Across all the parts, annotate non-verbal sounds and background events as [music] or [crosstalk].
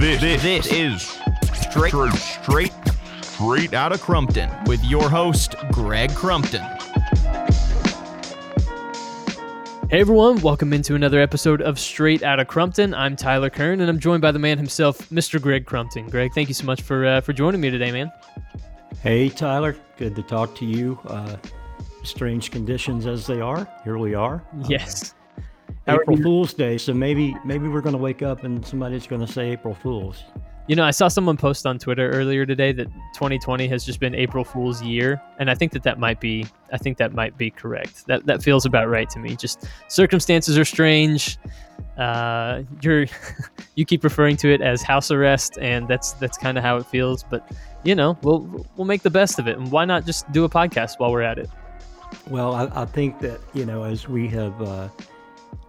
This, this, this is straight, straight, straight out of Crumpton with your host, Greg Crumpton. Hey everyone, welcome into another episode of Straight Out of Crumpton. I'm Tyler Kern, and I'm joined by the man himself, Mr. Greg Crumpton. Greg, thank you so much for uh, for joining me today, man. Hey Tyler, good to talk to you. Uh, strange conditions as they are, here we are. Yes. April Fool's Day, so maybe maybe we're going to wake up and somebody's going to say April Fools. You know, I saw someone post on Twitter earlier today that 2020 has just been April Fool's year, and I think that that might be I think that might be correct. That that feels about right to me. Just circumstances are strange. Uh, you're [laughs] you keep referring to it as house arrest, and that's that's kind of how it feels. But you know, we'll we'll make the best of it, and why not just do a podcast while we're at it? Well, I, I think that you know, as we have uh,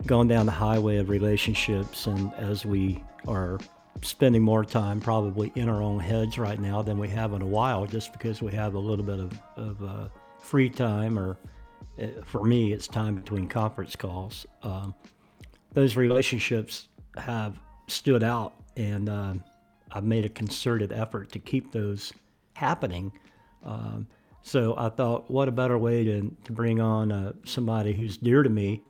gone down the highway of relationships, and as we are spending more time probably in our own heads right now than we have in a while, just because we have a little bit of, of uh, free time, or uh, for me, it's time between conference calls. Um, those relationships have stood out, and uh, I've made a concerted effort to keep those happening. Um, so I thought, what a better way to, to bring on uh, somebody who's dear to me,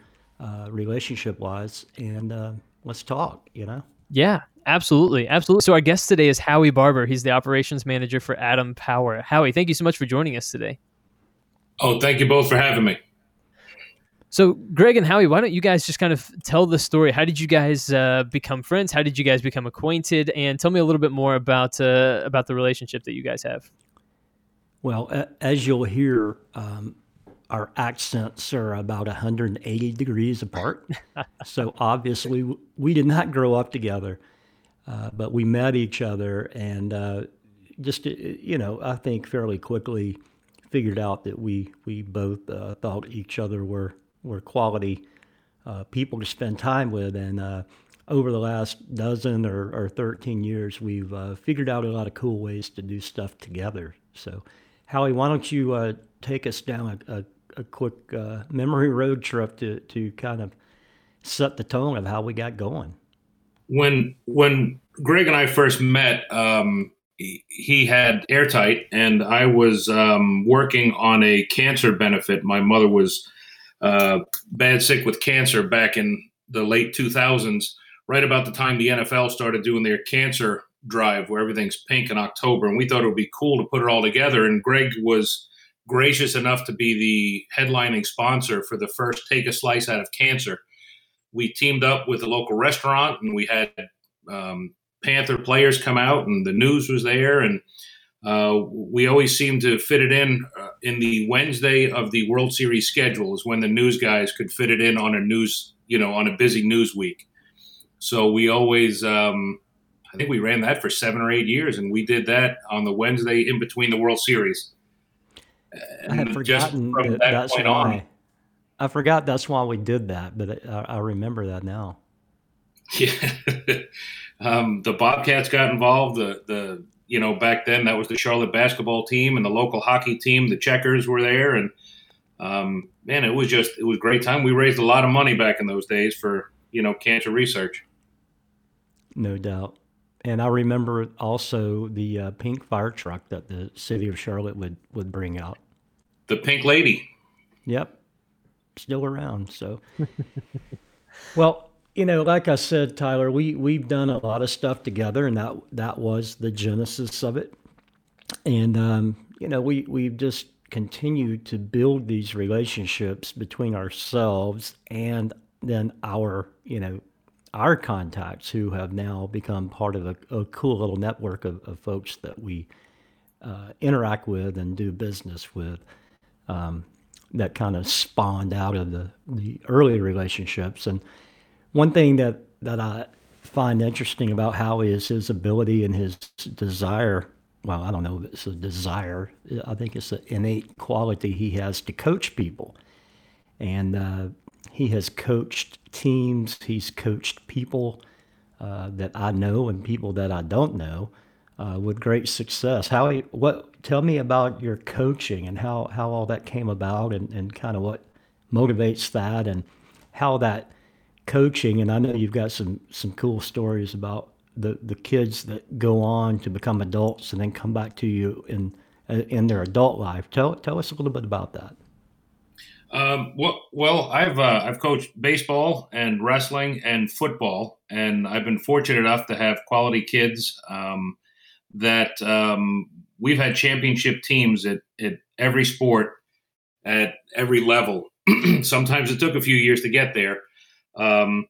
uh, relationship wise, and uh, let's talk, you know? Yeah, absolutely. Absolutely. So our guest today is Howie Barber. He's the operations manager for Atom Power. Howie, thank you so much for joining us today. Oh, thank you both for having me. So, Greg and Howie, why don't you guys just kind of tell the story? How did you guys uh, become friends? How did you guys become acquainted? And tell me a little bit more about uh, about the relationship that you guys have. Well, as you'll hear, um, our accents are about 180 degrees apart. [laughs] so obviously, we did not grow up together, uh, but we met each other and uh, just, uh, you know, I think fairly quickly figured out that we we both uh, thought each other were were quality uh, people to spend time with, and uh, over the last dozen or, or 13 years, we've figured out a lot of cool ways to do stuff together. So Howie, why don't you uh, take us down a, a, a quick uh, memory road trip to, to kind of set the tone of how we got going? When when Greg and I first met, um, he, had airtight, and I was um, working on a cancer benefit. My mother was uh, bad sick with cancer back in the late 2000s, right about the time the NFL started doing their cancer drive where everything's pink in October, and we thought it would be cool to put it all together. And Greg was gracious enough to be the headlining sponsor for the first Take a Slice Out of Cancer. We teamed up with a local restaurant, and we had um, Panther players come out, and the news was there, and uh, we always seem to fit it in uh, in the Wednesday of the World Series schedule is when the news guys could fit it in on a news, you know, on a busy news week. So we always um, I think we ran that for seven or eight years, and we did that on the Wednesday in between the World Series. And I had forgotten that that's why. On, I forgot that's why we did that, but I, I remember that now. Yeah, [laughs] um, the Bobcats got involved. The the you know back then that was the Charlotte basketball team and the local hockey team. The Checkers were there, and um, man, it was just it was a great time. We raised a lot of money back in those days for you know cancer research. No doubt. And I remember also the uh, pink fire truck that the city of Charlotte would, would bring out. The pink lady. Yep. Still around. So, [laughs] well, you know, like I said, Tyler, we, we've done a lot of stuff together, and that, that was the genesis of it. And, um, you know, we, we've just continued to build these relationships between ourselves and then our, you know, our contacts who have now become part of a, a cool little network of, of folks that we uh, interact with and do business with um, that kind of spawned out of the, the early relationships. And one thing that, that I find interesting about Howie is his ability and his desire. Well, I don't know if it's a desire. I think it's an innate quality he has to coach people. And uh, he has coached teams, he's coached people uh, that I know and people that I don't know uh, with great success. How what? Tell me about your coaching and how how all that came about and and kind of what motivates that and how that coaching. And I know you've got some some cool stories about the the kids that go on to become adults and then come back to you in in their adult life. Tell tell us a little bit about that. Um, well, well, I've uh, I've coached baseball and wrestling and football, and I've been fortunate enough to have quality kids um, that um, we've had championship teams at, at every sport at every level. [clears throat] Sometimes it took a few years to get there. Um,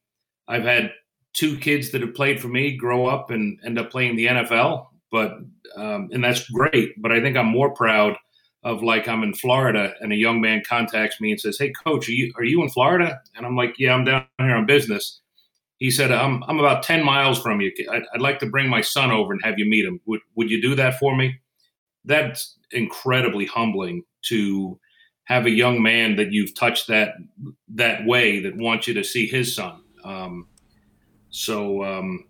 I've had two kids that have played for me grow up and end up playing the NFL, but um, and that's great. But I think I'm more proud of like I'm in Florida and a young man contacts me and says, "Hey, coach, are you are you in Florida?" And I'm like, "Yeah, I'm down here on business." He said, "I'm I'm about ten miles from you. I'd, I'd like to bring my son over and have you meet him. Would would you do that for me?" That's incredibly humbling to have a young man that you've touched that that way that wants you to see his son. Um, so um,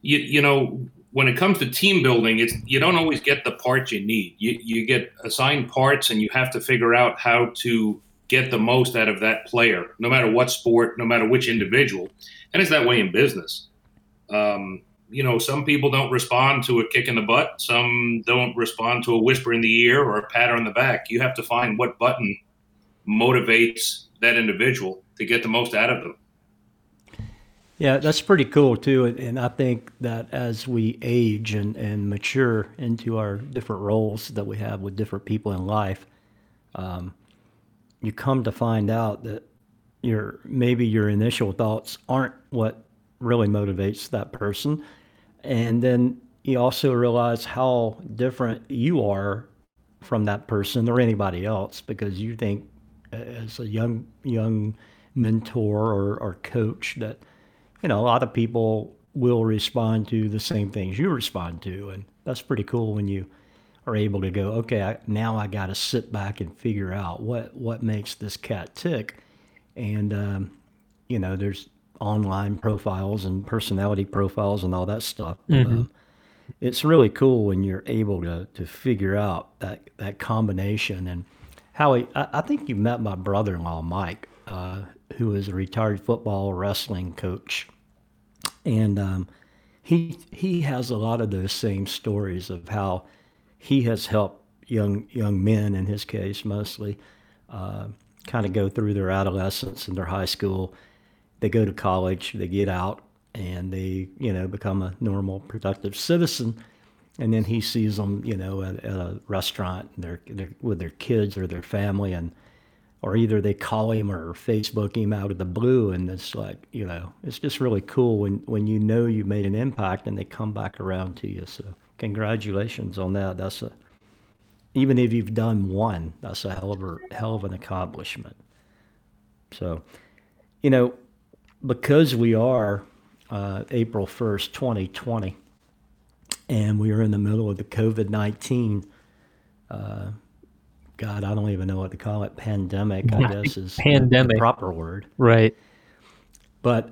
you you know when it comes to team building, it's you don't always get the parts you need. You you get assigned parts, and you have to figure out how to get the most out of that player, no matter what sport, no matter which individual. And it's that way in business. Um, you know, some people don't respond to a kick in the butt. Some don't respond to a whisper in the ear or a pat on the back. You have to find what button motivates that individual to get the most out of them. Yeah, that's pretty cool too. And I think that as we age and, and mature into our different roles that we have with different people in life, um, you come to find out that your maybe your initial thoughts aren't what really motivates that person. And then you also realize how different you are from that person or anybody else because you think as a young young mentor or, or coach that you know, a lot of people will respond to the same things you respond to. And that's pretty cool when you are able to go, okay, I, now I got to sit back and figure out what, what makes this cat tick. And, um, you know, there's online profiles and personality profiles and all that stuff. Mm-hmm. Um, it's really cool when you're able to, to figure out that, that combination. And Howie, I, I think you met my brother in law, Mike, uh, who is a retired football wrestling coach, and um, he he has a lot of those same stories of how he has helped young young men, in his case mostly, uh, kind of go through their adolescence and their high school. They go to college, they get out, and they you know become a normal, productive citizen. And then he sees them, you know, at, at a restaurant, and they're, they're with their kids or their family, and or either they call him or Facebook him out of the blue, and it's like you know, it's just really cool when when you know you made an impact and they come back around to you. So congratulations on that. That's a even if you've done one, that's a hell of a hell of an accomplishment. So, you know, because we are uh, April first, twenty twenty, and we are in the middle of the COVID nineteen. Uh, God, I don't even know what to call it. Pandemic, I guess, is pandemic the proper word. Right. But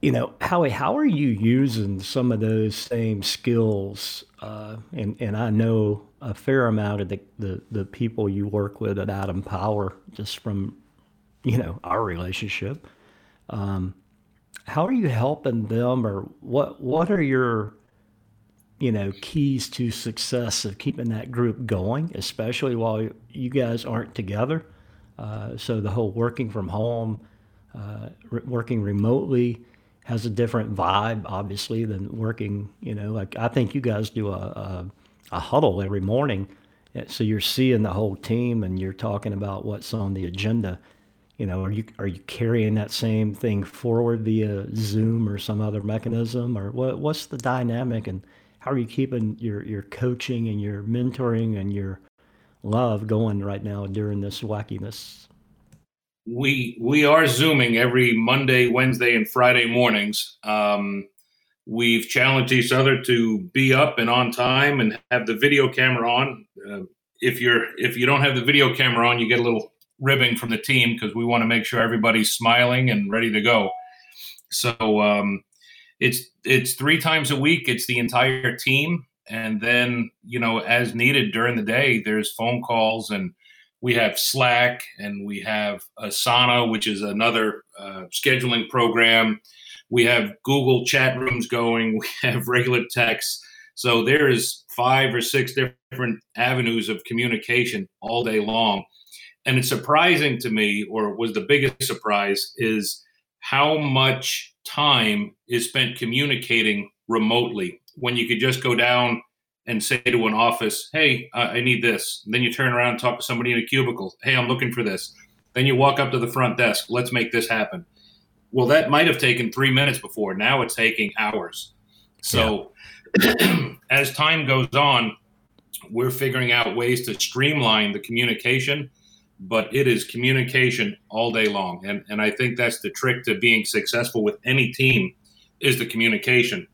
you know, Howie, how are you using some of those same skills? Uh, and and I know a fair amount of the, the the people you work with at Atom Power, just from you know our relationship. Um, how are you helping them, or what what are your you know, keys to success of keeping that group going, especially while you guys aren't together. Uh, so the whole working from home, uh, re- working remotely has a different vibe, obviously, than working, you know, like I think you guys do a, a, a huddle every morning. So you're seeing the whole team and you're talking about what's on the agenda. You know, are you are you carrying that same thing forward via Zoom or some other mechanism, or what? What's the dynamic and how are you keeping your your coaching and your mentoring and your love going right now during this wackiness? We we are zooming every Monday, Wednesday, and Friday mornings. Um, we've challenged each other to be up and on time and have the video camera on. Uh, if you're if you don't have the video camera on, you get a little ribbing from the team because we want to make sure everybody's smiling and ready to go. So um, it's it's three times a week. It's the entire team, and then you know as needed during the day, there's phone calls and we have Slack and we have Asana, which is another uh, scheduling program. We have Google chat rooms going. [laughs] We have regular texts. So there is five or six different avenues of communication all day long. And it's surprising to me, or was the biggest surprise, is how much time is spent communicating remotely when you could just go down and say to an office, "Hey, uh, I need this." And then you turn around and talk to somebody in a cubicle, "Hey, I'm looking for this." Then you walk up to the front desk, "Let's make this happen." Well, that might have taken three minutes before. Now it's taking hours. So, yeah. [clears throat] as time goes on, we're figuring out ways to streamline the communication, but it is communication all day long. And, and I think that's the trick to being successful with any team is the communication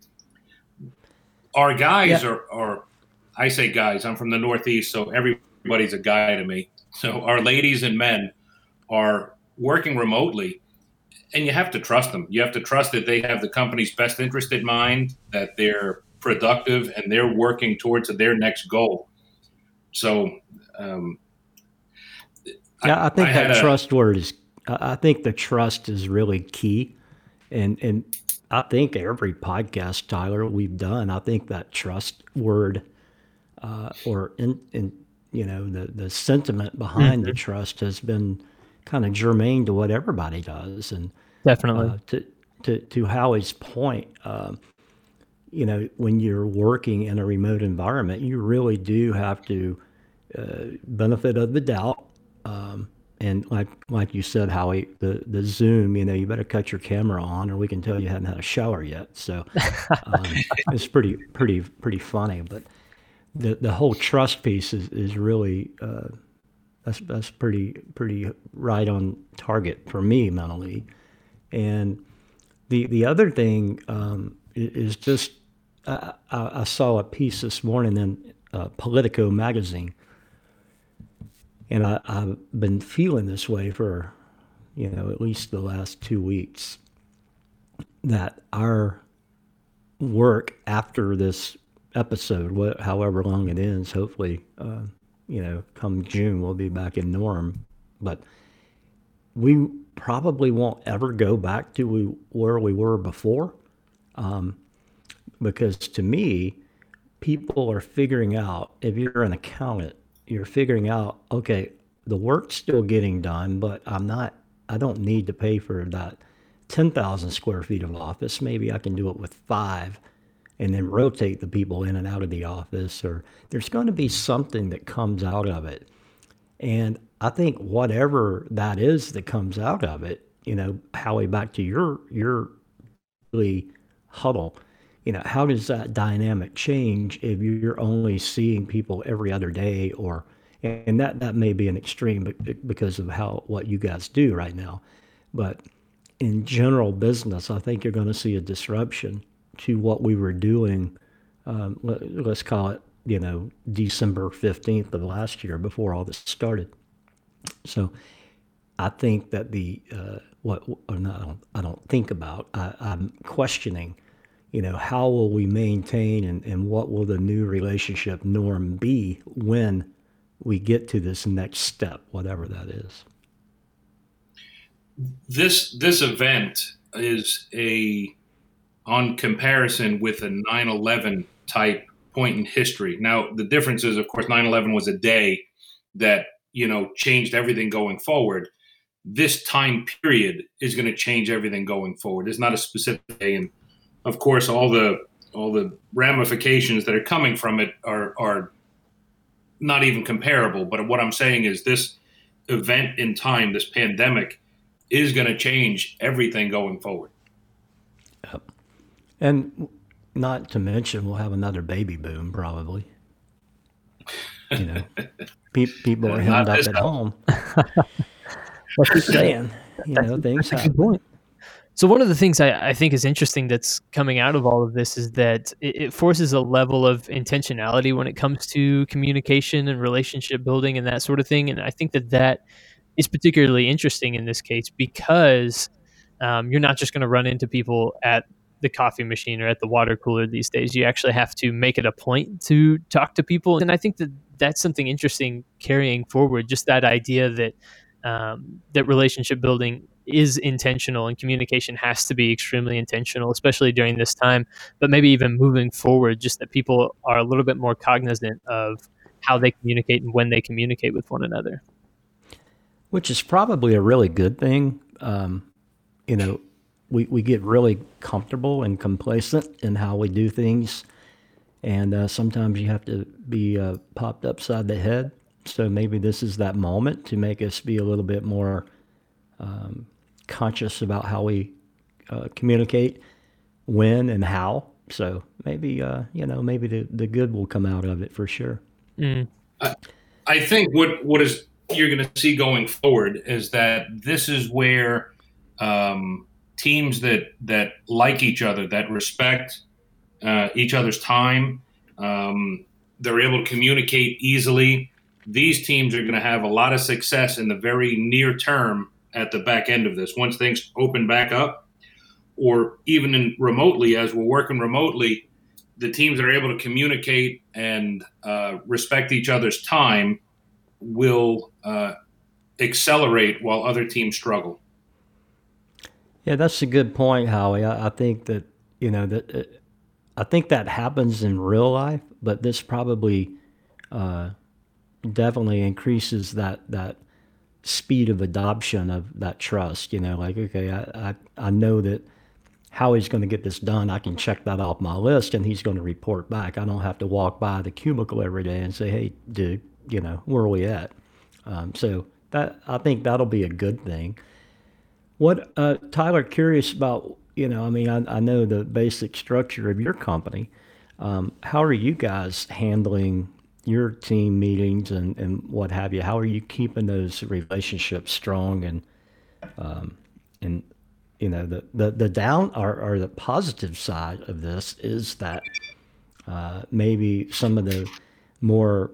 our guys yeah. are, are, I say guys, I'm from the Northeast, so everybody's a guy to me. So our ladies and men are working remotely, and you have to trust them. You have to trust that they have the company's best interest in mind, that they're productive, and they're working towards their next goal. So, um, yeah, I, think I that trust word is. I think the trust is really key, and and I think every podcast, Tyler, we've done, I think that trust word uh, or in, in, you know, the, the sentiment behind mm-hmm. the trust has been kind of germane to what everybody does. And definitely uh, to, to, to Howie's point, uh, you know, when you're working in a remote environment, you really do have to uh, benefit of the doubt. Um, and like like you said, Howie, the the Zoom, you know, you better cut your camera on, or we can tell you haven't had a shower yet. So um, [laughs] it's pretty pretty pretty funny. But the the whole trust piece is is really uh, that's that's pretty pretty right on target for me mentally. And the the other thing um, is just I, I, saw a piece this morning in uh, Politico magazine and I, I've been feeling this way for, you know, at least the last two weeks. That our work after this episode, what, however long it is, hopefully, uh, you know, come June, we'll be back in norm. But we probably won't ever go back to we, where we were before. Um, because to me, people are figuring out if you're an accountant, you're figuring out, okay, the work's still getting done, but I'm not, I don't need to pay for that 10,000 square feet of office. Maybe I can do it with five and then rotate the people in and out of the office, or there's going to be something that comes out of it. And I think whatever that is that comes out of it, you know, Howie, back to your, your really huddle, you know, how does that dynamic change if you're only seeing people every other day or and that that may be an extreme because of how what you guys do right now. But in general business i think you're going to see a disruption to what we were doing um, let, us call it you know december 15th of last year before all this started. So i think that the uh, what I, don't, I don't think about I, i'm questioning you know, how will we maintain and, and what will the new relationship norm be when we get to this next step, whatever that is? This this event is a on comparison with a 9/11 type point in history. Now the difference is, of course, 9/11 was a day that you know changed everything going forward. This time period is going to change everything going forward. It's not a specific day in of course, all the all the ramifications that are coming from it are are not even comparable. But what I'm saying is this event in time, this pandemic, is going to change everything going forward. Yep. And not to mention, we'll have another baby boom probably. You know, [laughs] pe- people are held up at home. [laughs] What's he saying? You know, things happen. So one of the things I, I, think is interesting that's coming out of all of this is that it, it, forces a level of intentionality when it comes to communication and relationship building and that sort of thing. And I think that that is particularly interesting in this case because um, you're not just going to run into people at the coffee machine or at the water cooler these days. You actually have to make it a point to talk to people. And I think that that's something interesting carrying forward, just that idea that um, that relationship building is intentional and communication has to be extremely intentional, especially during this time, but maybe even moving forward, just that people are a little bit more cognizant of how they communicate and when they communicate with one another. Which is probably a really good thing. Um, you know, we, we get really comfortable and complacent in how we do things. And uh, sometimes you have to be uh, popped upside the head. So maybe this is that moment to make us be a little bit more um, conscious about how we uh, communicate, when and how. So maybe uh, you know maybe the, the good will come out of it for sure. Mm. I, I think what what is you're going to see going forward is that this is where um, teams that that like each other, that respect uh, each other's time, um, they're able to communicate easily. These teams are going to have a lot of success in the very near term at the back end of this. Once things open back up, or even in remotely, as we're working remotely, the teams that are able to communicate and uh, respect each other's time will uh, accelerate while other teams struggle. Yeah, that's a good point, Howie. I, I think that you know that uh, I think that happens in real life, but this probably uh, definitely increases that that speed of adoption of that trust. You know, like okay, I I, I know that Howie's going to get this done. I can check that off my list, and he's going to report back. I don't have to walk by the cubicle every day and say, "Hey, dude, you know, where are we at?" Um, so that I think that'll be a good thing. What uh, Tyler? Curious about you know, I mean, I, I know the basic structure of your company. Um, how are you guys handling your team meetings and, and what have you? How are you keeping those relationships strong and um, and you know the the, the down or, or the positive side of this is that uh, maybe some of the more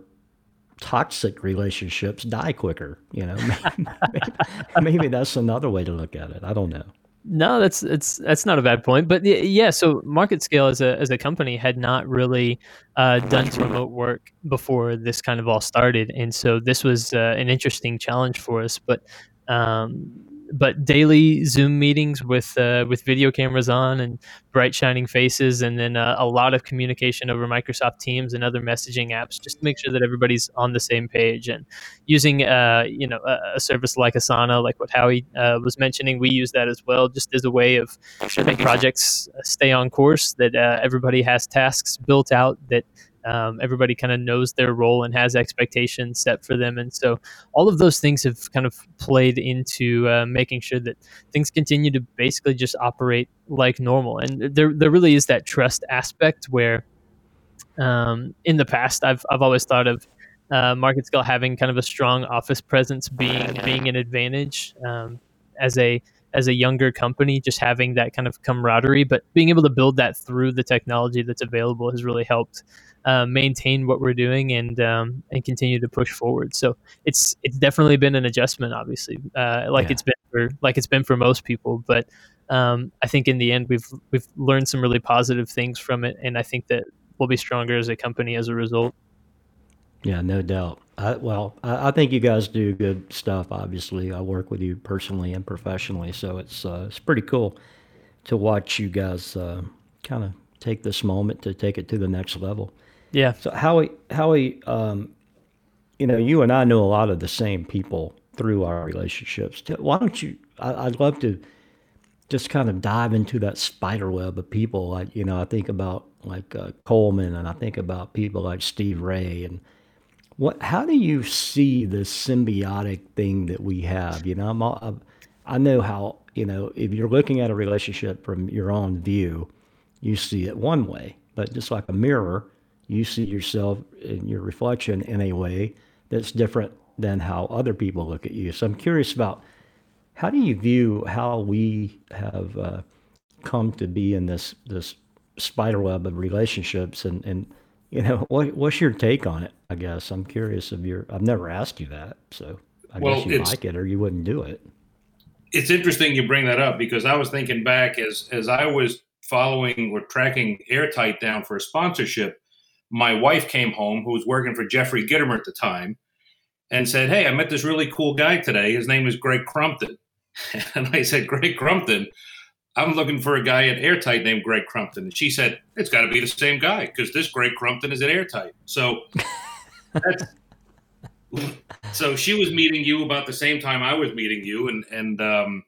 toxic relationships die quicker. You know, [laughs] maybe, maybe, that's another way to look at it. I don't know. No, that's it's that's not a bad point. But yeah, so MarketScale as a as a company had not really uh, done remote work before this kind of all started, and so this was uh, an interesting challenge for us. But um, but daily Zoom meetings with uh, with video cameras on and bright shining faces, and then uh, a lot of communication over Microsoft Teams and other messaging apps, just to make sure that everybody's on the same page. And using uh, you know a, a, service like Asana, like what Howie uh, was mentioning, we use that as well, just as a way of making projects stay on course. That uh, everybody has tasks built out that um, everybody kind of knows their role and has expectations set for them, and so all of those things have kind of played into uh, making sure that things continue to basically just operate like normal. And there, there really is that trust aspect where, um, in the past, I've I've always thought of uh, MarketScale having kind of a strong office presence being being an advantage um, as a as a younger company, just having that kind of camaraderie, but being able to build that through the technology that's available has really helped uh, maintain what we're doing and um, and continue to push forward. So it's it's definitely been an adjustment, obviously, uh, like yeah. it's been for like it's been for most people. But um, I think in the end, we've we've learned some really positive things from it, and I think that we'll be stronger as a company as a result. Yeah, no doubt. I, well, I, I, think you guys do good stuff. Obviously, I work with you personally and professionally, so it's uh, it's pretty cool to watch you guys uh, kind of take this moment to take it to the next level. Yeah. So Howie, Howie, um, you know, you and I know a lot of the same people through our relationships. Why don't you? I, would love to just kind of dive into that spider web of people. Like you know, I think about like uh, Coleman, and I think about people like Steve Ray, and what? How do you see this symbiotic thing that we have? You know, I'm I know how you know if you're looking at a relationship from your own view, you see it one way, but just like a mirror you see yourself in your reflection in a way that's different than how other people look at you. So I'm curious about how do you view how we have uh, come to be in this this spider web of relationships and and you know what what's your take on it? I guess I'm curious of your. I've never asked you that, so I well, guess you like it or you wouldn't do it. It's interesting you bring that up because I was thinking back as as I was following or tracking Airtight down for a sponsorship my wife came home, who was working for Jeffrey Gitomer at the time, and said, Hey, I met this really cool guy today. His name is Greg Crumpton. [laughs] And I said, Greg Crumpton, I'm looking for a guy at Airtight named Greg Crumpton. And she said, It's got to be the same guy because this Greg Crumpton is at Airtight. So. [laughs] so she was meeting you about the same time I was meeting you, and and um,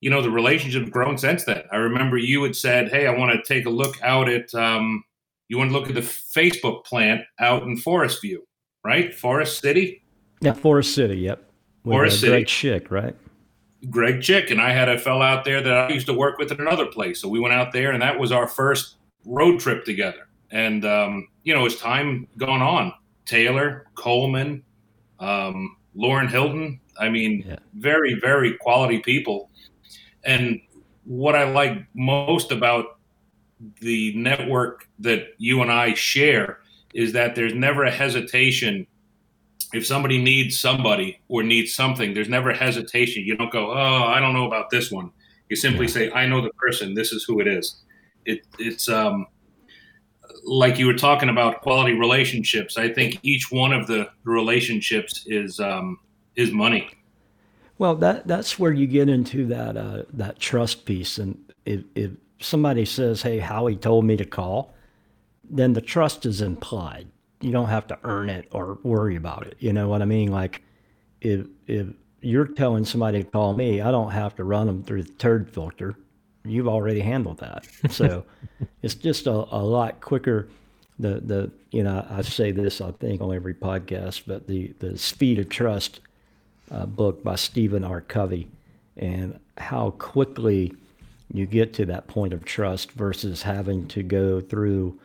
you know the relationship grown since then. I remember you had said, "Hey, I want to take a look out at um, you want to look at the Facebook plant out in Forest View, right? Forest City. Yeah, Forest City. Yep. With, Forest uh, City. Greg Chick, right? Greg Chick and I had a fellow out there that I used to work with at another place. So we went out there, and that was our first road trip together. And um, you know, as time gone on, Taylor Coleman, um, Lauren Hilton. I mean, yeah. very very quality people. And what I like most about the network that you and I share is that there's never a hesitation if somebody needs somebody or needs something, there's never hesitation. You don't go, oh, I don't know about this one. You simply yeah. say, I know the person. This is who it is. It, it's um, like you were talking about quality relationships. I think each one of the relationships is um, is money. Well, that that's where you get into that uh, that trust piece. And if, if somebody says, "Hey, Howie told me to call," then the trust is implied you don't have to earn it or worry about it. You know what I mean? Like if if you're telling somebody to call me, I don't have to run them through the turd filter. You've already handled that. So [laughs] it's just a, a lot quicker. The the you know I say this I think on every podcast, but the the Speed of Trust uh, book by Stephen R. Covey, and how quickly you get to that point of trust versus having to go through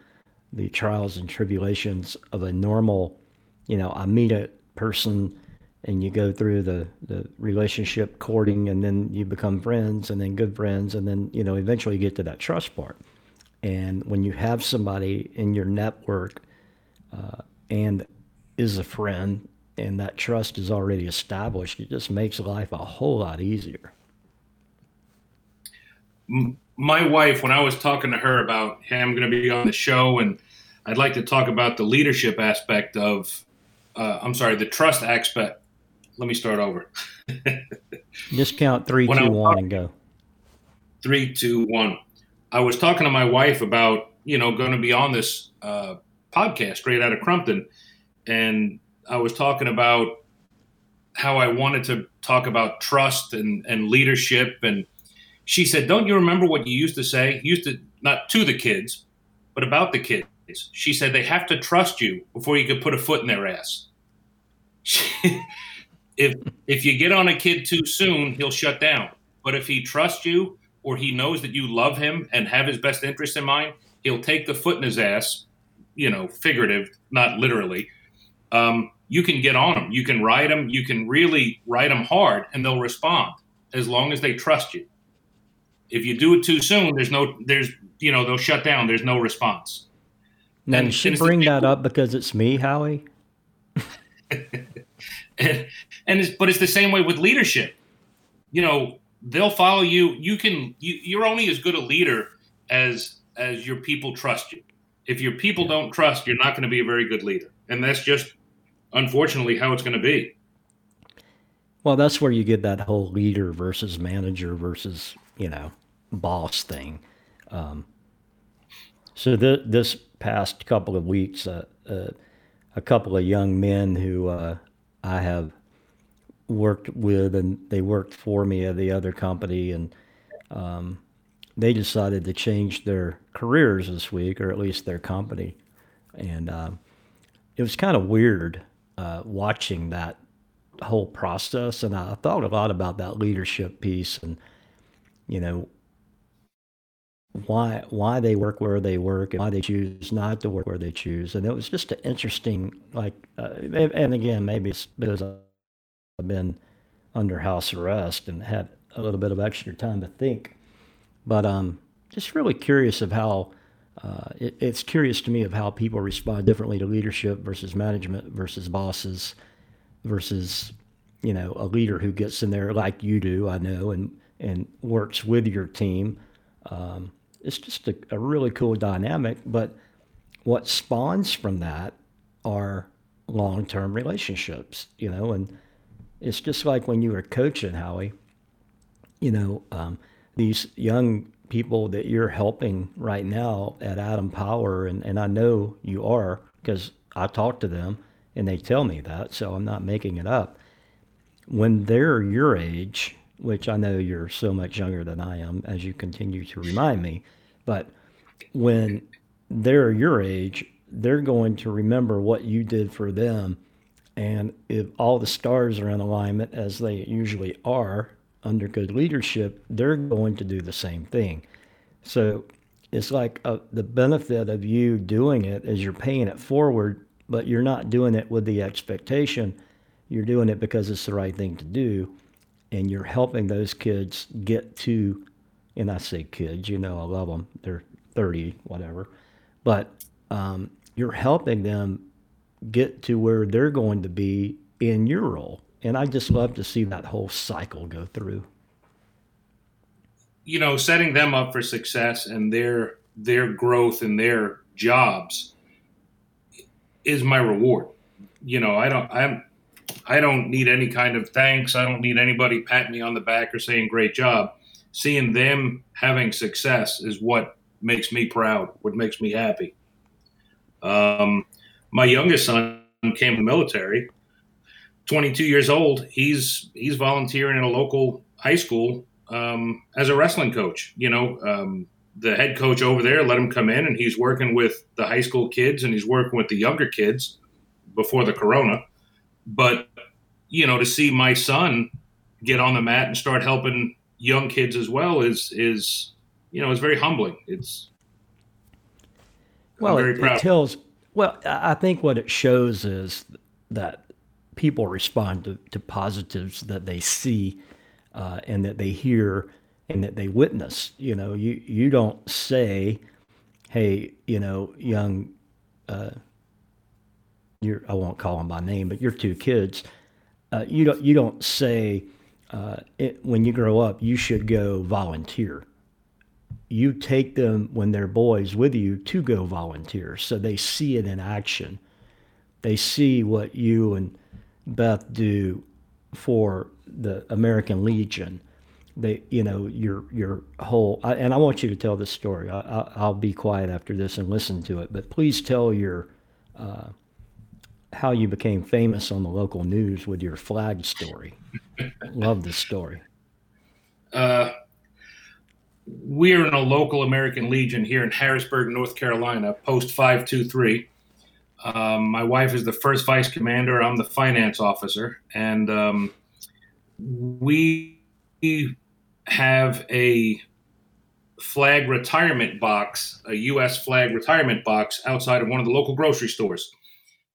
the trials and tribulations of a normal, you know, I meet a person and you go through the, the relationship courting and then you become friends and then good friends and then, you know, eventually you get to that trust part. And when you have somebody in your network uh, and is a friend and that trust is already established, it just makes life a whole lot easier. My wife, when I was talking to her about, hey, I'm going to be on the show and I'd like to talk about the leadership aspect of, uh, I'm sorry, the trust aspect. Let me start over. Just count three, when two, one, and go. Three, two, one. I was talking to my wife about, you know, going to be on this uh, podcast straight out of Crumpton. And I was talking about how I wanted to talk about trust and, and leadership. And she said, Don't you remember what you used to say? You used to, not to the kids, but about the kids. She said they have to trust you before you can put a foot in their ass. [laughs] if if you get on a kid too soon, he'll shut down. But if he trusts you or he knows that you love him and have his best interest in mind, he'll take the foot in his ass, you know, figurative, not literally. Um, you can get on them. You can ride them. You can really ride them hard, and they'll respond as long as they trust you. If you do it too soon, there's no, there's, you know, they'll shut down. There's no response. Now, and, she bring that up because it's me, Howie? [laughs] and, and it's, but it's the same way with leadership. You know, they'll follow you. You can you, you're only as good a leader as as your people trust you. If your people yeah. don't trust, you're not going to be a very good leader, and that's just unfortunately how it's going to be. Well, that's where you get that whole leader versus manager versus you know boss thing. Um, so the, this past couple of weeks, uh, uh, a couple of young men who uh, I have worked with, and they worked for me at the other company, and um, they decided to change their careers this week, or at least their company, and um, it was kind of weird uh, watching that whole process, and I thought a lot about that leadership piece, and you know why why they work where they work and why they choose not to work where they choose. And it was just an interesting, like, uh, and again, maybe it's because I've been under house arrest and had a little bit of extra time to think, but um, just really curious of how. Uh, it, it's curious to me of how people respond differently to leadership versus management versus bosses versus you know a leader who gets in there like you do I know and and works with your team um, it's just a, a really cool dynamic. But what spawns from that are long term relationships, you know, and it's just like when you were coaching, Howie. you know, um, these young people that you're helping right now at Atom Power, and, and I know you are because I talk to them and they tell me that, so I'm not making it up. When they're your age, which I know you're so much younger than I am, as you continue to remind me, but when they're your age, they're going to remember what you did for them. And if all the stars are in alignment, as they usually are under good leadership, they're going to do the same thing. So it's like a, uh, the benefit of you doing it is you're paying it forward, but you're not doing it with the expectation. You're doing it because it's the right thing to do. And you're helping those kids get to, and I say kids, you know, I love them. They're 30, whatever. But um, you're helping them get to where they're going to be in your role. And I just love to see that whole cycle go through. You know, setting them up for success and their their growth and their jobs is my reward. You know, I don't I'm I don't need any kind of thanks. I don't need anybody patting me on the back or saying great job. Seeing them having success is what makes me proud, what makes me happy. Um, my youngest son came to the military, 22 years old. He's he's volunteering in a local high school um, as a wrestling coach. You know, um, the head coach over there let him come in, and he's working with the high school kids and he's working with the younger kids before the corona. But you know, to see my son get on the mat and start helping young kids as well is is you know, it's very humbling. It's well, it, it, tells. Well, I think what it shows is that people respond to, to positives that they see uh, and that they hear and that they witness. You know, you you don't say, "Hey, you know, young." Uh, you're, I won't call them by name, but your two kids. Uh, you don't you don't say uh, it, when you grow up you should go volunteer you take them when they're boys with you to go volunteer. So they see it in action. They see what you and beth do for the american legion. They you know your your whole and i want you to tell this story. I, will be quiet after this and listen to it but please tell your uh, how you became famous on the local news with your flag story. Love this story. Uh, we're in a local American Legion here in Harrisburg, North Carolina, post 523. Um, my wife is the first vice commander. I'm the finance officer. And um, we have a flag retirement box, a U.S. flag retirement box outside of one of the local grocery stores.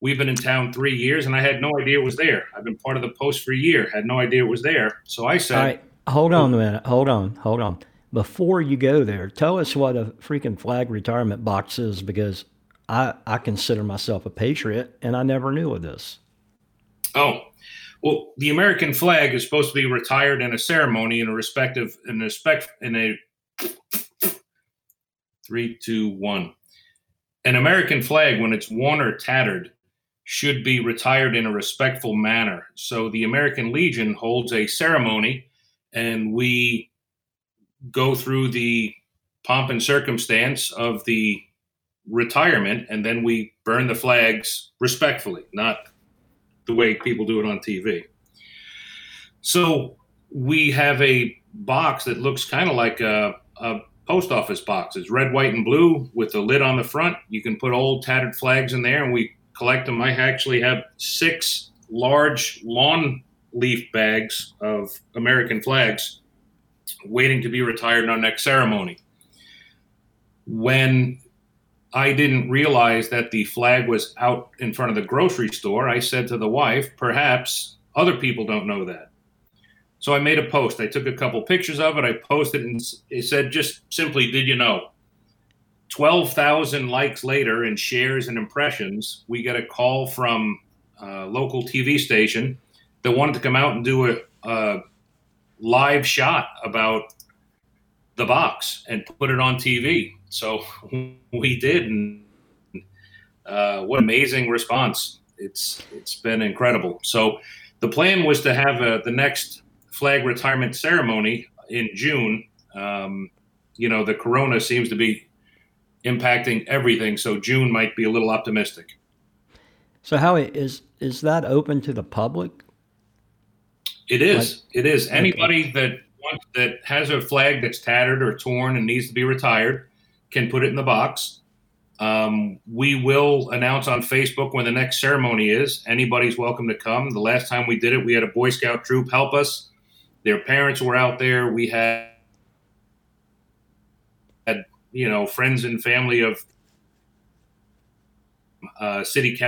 We've been in town three years, and I had no idea it was there. I've been part of the post for a year, had no idea it was there. So I said, All right, hold on a minute. Hold on. Hold on before you go there, tell us what a freaking flag retirement box is because I, I consider myself a patriot and I never knew of this. Oh, well, the American flag is supposed to be retired in a ceremony in a respective in a respect in a three, two, one. An American flag, when it's worn or tattered, should be retired in a respectful manner. So the American Legion holds a ceremony, and we go through the pomp and circumstance of the retirement and then we burn the flags respectfully, not the way people do it on TV. So we have a box that looks kind of like a, a, post office box. It's red, white, and blue with the lid on the front. You can put old tattered flags in there and we collect them. I actually have six large lawn leaf bags of American flags waiting to be retired in our next ceremony. When I didn't realize that the flag was out in front of the grocery store, I said to the wife, perhaps other people don't know that. So I made a post. I took a couple pictures of it. I posted and it said just simply, Did you know? 12,000 likes later and shares and impressions, we get a call from a local TV station that wanted to come out and do a, a live shot about the box and put it on TV. So [laughs] we did, and uh, what amazing response! It's it's been incredible. So the plan was to have a, uh, the next flag retirement ceremony in June. Um, you know, the corona seems to be impacting everything, so June might be a little optimistic. So, how is is that open to the public? It is. Like, it is. Anybody okay. that wants, that has a flag that's tattered or torn and needs to be retired can put it in the box. Um, we will announce on Facebook when the next ceremony is. Anybody's welcome to come. The last time we did it, we had a Boy Scout troop help us. Their parents were out there. We had, had you know, friends and family of uh, city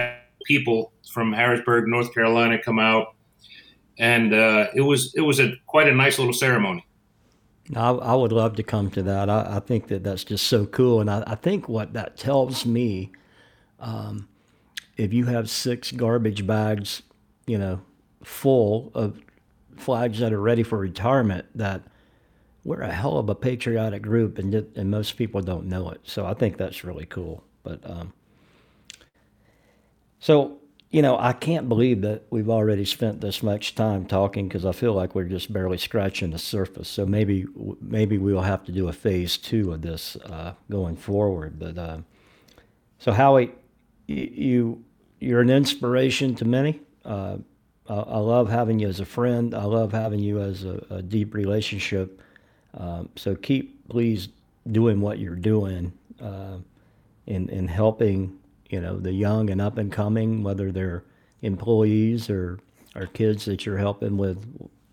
people from Harrisburg, North Carolina, come out, and uh, it was it was a quite a nice little ceremony. I, I would love to come to that. I, I think that that's just so cool, and I, I think what that tells me, um, if you have six garbage bags, you know, full of flags that are ready for retirement, that we're a hell of a patriotic group, and and most people don't know it. So I think that's really cool. But um, so you know, I can't believe that we've already spent this much time talking because I feel like we're just barely scratching the surface. So maybe maybe we'll have to do a phase two of this uh, going forward. But uh, so Howie, you you're an inspiration to many. Uh, I, I, love having you as a friend. I love having you as a, a deep relationship. Um, so keep please doing what you're doing uh, in in helping you know the young and up and coming, whether they're employees or or kids that you're helping with.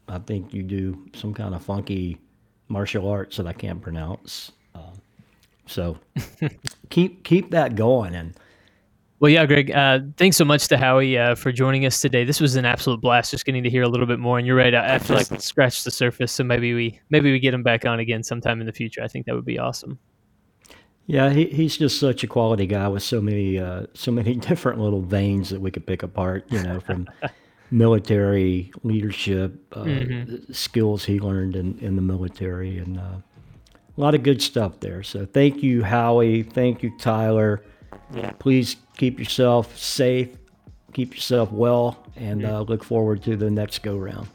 I think you do some kind of funky martial arts that I can't pronounce. Uh, so [laughs] keep keep that going and. Well, yeah, Greg. Uh, thanks so much to Howie uh, for joining us today. This was an absolute blast, just getting to hear a little bit more. And you're right, I feel like scratched the surface. So maybe we maybe we get him back on again sometime in the future. I think that would be awesome. Yeah, he, he's just such a quality guy with so many uh, so many [laughs] different little veins that we could pick apart. You know, from [laughs] military leadership uh, mm-hmm. skills he learned in, in the military, and uh, a lot of good stuff there. So thank you, Howie. Thank you, Tyler. Yeah. Please keep yourself safe, keep yourself well, and mm-hmm. uh, look forward to the next go round.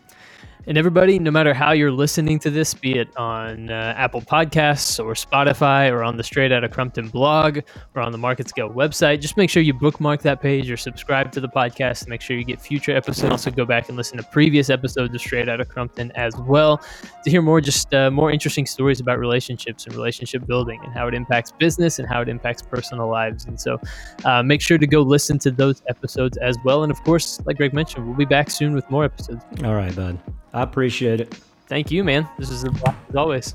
And everybody, no matter how you're listening to this, be it on uh, Apple Podcasts or Spotify or on the Straight Outta Crumpton blog or on the MarketScale website, just make sure you bookmark that page or subscribe to the podcast to make sure you get future episodes. Also, go back and listen to previous episodes of Straight Outta Crumpton as well to hear more, just uh, more interesting stories about relationships and relationship building and how it impacts business and how it impacts personal lives. And so, uh, make sure to go listen to those episodes as well. And of course, like Greg mentioned, we'll be back soon with more episodes. All right, bud. I appreciate it. Thank you, man. This is as always.